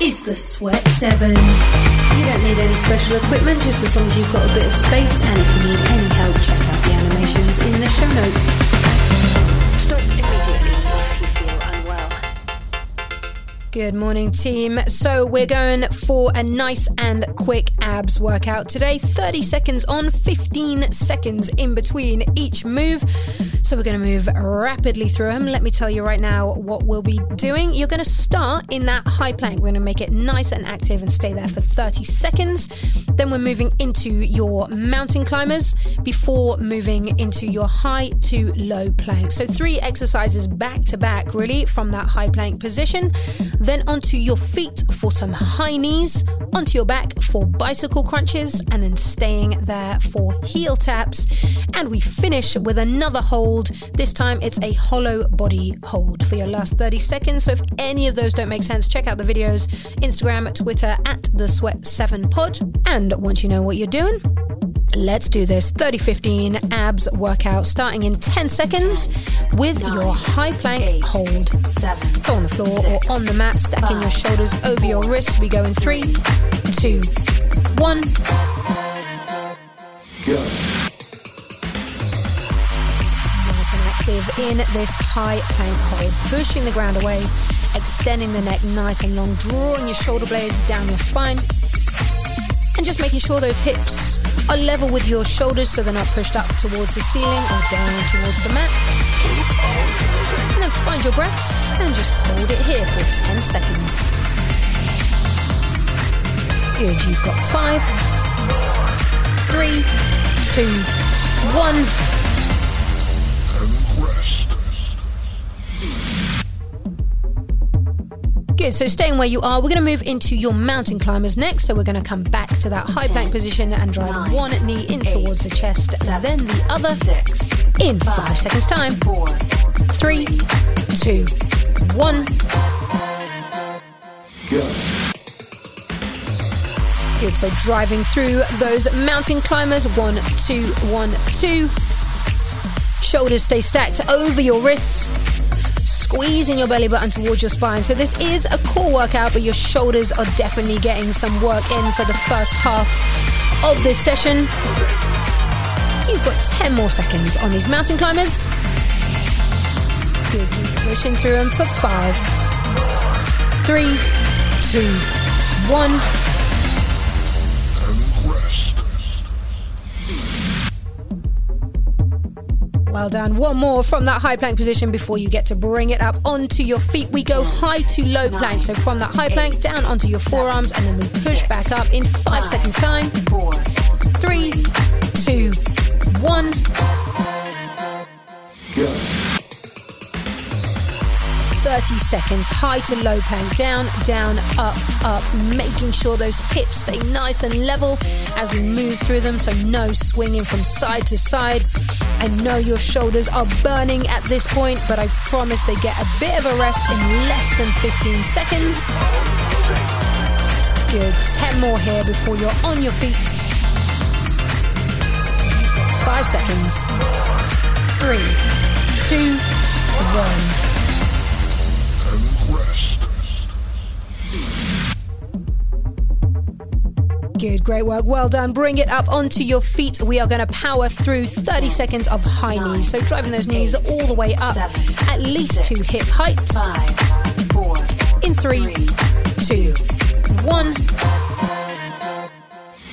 is the Sweat 7. You don't need any special equipment just as long as you've got a bit of space and if you need any help check out the animations in the show notes. Good morning, team. So, we're going for a nice and quick abs workout today. 30 seconds on, 15 seconds in between each move. So, we're going to move rapidly through them. Let me tell you right now what we'll be doing. You're going to start in that high plank. We're going to make it nice and active and stay there for 30 seconds. Then, we're moving into your mountain climbers before moving into your high to low plank. So, three exercises back to back, really, from that high plank position. Then onto your feet for some high knees, onto your back for bicycle crunches, and then staying there for heel taps. And we finish with another hold. This time it's a hollow body hold for your last 30 seconds. So if any of those don't make sense, check out the videos Instagram, Twitter at the Sweat7 Pod. And once you know what you're doing, Let's do this 30 15 abs workout starting in 10 seconds with your high plank hold. So on the floor or on the mat, stacking your shoulders over your wrists. We go in three, two, one. Go. Nice and active in this high plank hold, pushing the ground away, extending the neck nice and long, drawing your shoulder blades down your spine, and just making sure those hips are level with your shoulders so they're not pushed up towards the ceiling or down towards the mat. And then find your breath and just hold it here for 10 seconds. Good, you've got five, three, two, one. Good. So staying where you are, we're going to move into your mountain climbers next. So we're going to come back to that high plank position and drive nine, one knee in towards the chest, seven, then the other Six, in five seconds time. four, Three, two, one. Go. Good. So driving through those mountain climbers. One, two, one, two. Shoulders stay stacked over your wrists. Squeezing your belly button towards your spine. So this is a core workout, but your shoulders are definitely getting some work in for the first half of this session. So you've got 10 more seconds on these mountain climbers. Good. Pushing through them for five, three, two, one. Well done. One more from that high plank position before you get to bring it up onto your feet. We go high to low plank. So from that high plank down onto your forearms and then we push back up in five seconds time. Three, two, one. Go. 30 seconds, high to low plank, down, down, up, up, making sure those hips stay nice and level as we move through them, so no swinging from side to side. I know your shoulders are burning at this point, but I promise they get a bit of a rest in less than 15 seconds. Good, 10 more here before you're on your feet. Five seconds. Three, two, one. Good, great work. Well done. Bring it up onto your feet. We are going to power through 30 seconds of high knees. So driving those knees all the way up, at least to hip height. In three, two, one.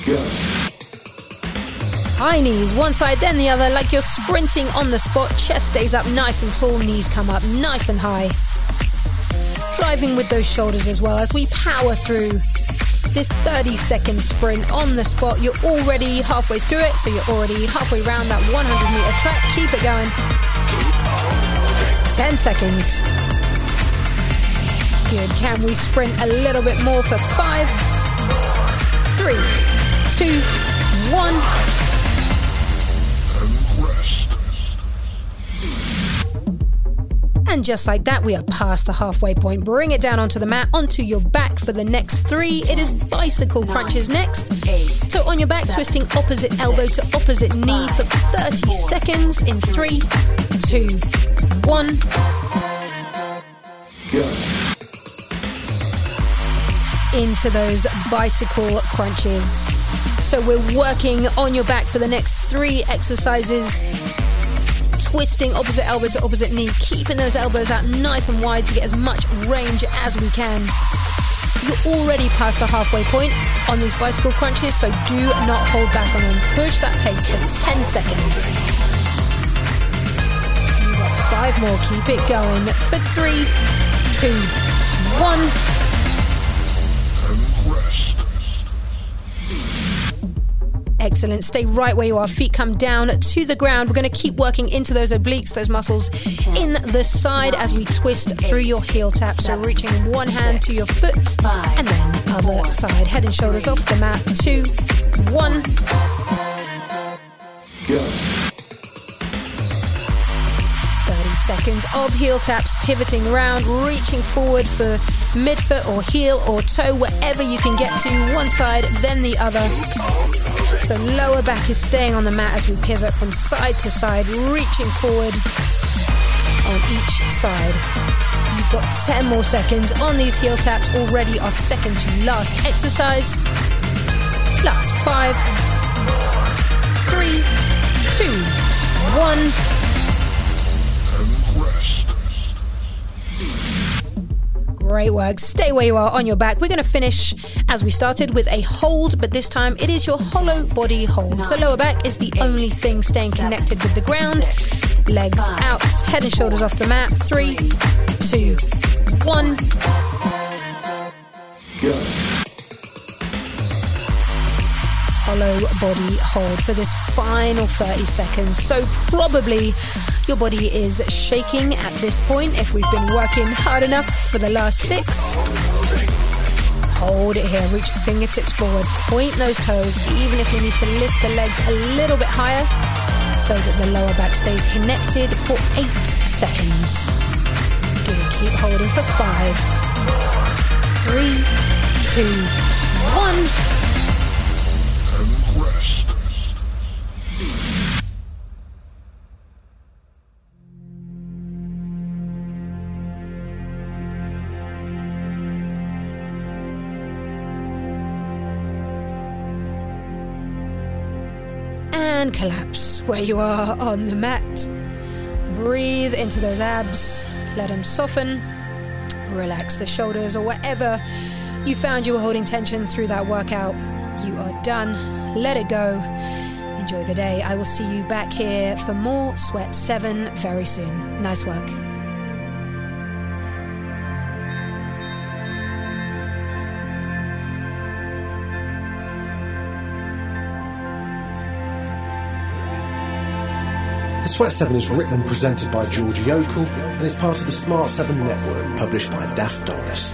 Go. High knees, one side, then the other, like you're sprinting on the spot. Chest stays up nice and tall, knees come up nice and high. Driving with those shoulders as well as we power through this 30 second sprint on the spot. You're already halfway through it, so you're already halfway around that 100 meter track. Keep it going. 10 seconds. Good. Can we sprint a little bit more for five, three, two, one? And just like that, we are past the halfway point. Bring it down onto the mat, onto your back for the next three. It is bicycle crunches next. So on your back, twisting opposite elbow to opposite knee for 30 seconds in three, two, one. Into those bicycle crunches. So we're working on your back for the next three exercises. Twisting opposite elbow to opposite knee, keeping those elbows out nice and wide to get as much range as we can. You're already past the halfway point on these bicycle crunches, so do not hold back on them. Push that pace for 10 seconds. You've got five more. Keep it going for three, two, one. Excellent. Stay right where you are. Feet come down to the ground. We're going to keep working into those obliques, those muscles in the side as we twist through your heel tap. So reaching one hand to your foot and then other side. Head and shoulders off the mat. Two, one. Go. 30 seconds of heel taps, pivoting round, reaching forward for midfoot or heel or toe, wherever you can get to, one side, then the other. So lower back is staying on the mat as we pivot from side to side, reaching forward on each side. You've got 10 more seconds on these heel taps, already our second to last exercise. Last five, three, two, one. Great work. Stay where you are on your back. We're going to finish as we started with a hold, but this time it is your hollow body hold. So lower back is the only thing staying connected with the ground. Legs out, head and shoulders off the mat. Three, two, one. Go. Hollow body hold for this final 30 seconds. So probably your body is shaking at this point if we've been working hard enough for the last six. Hold it here, reach the fingertips forward, point those toes, even if you need to lift the legs a little bit higher so that the lower back stays connected for eight seconds. Good, keep holding for five, three, two, one. And collapse where you are on the mat. Breathe into those abs, let them soften. Relax the shoulders or whatever you found you were holding tension through that workout. You are done. Let it go. Enjoy the day. I will see you back here for more Sweat 7 very soon. Nice work. The Sweat 7 is written and presented by Georgie Okell and is part of the Smart 7 network published by Daft Doris.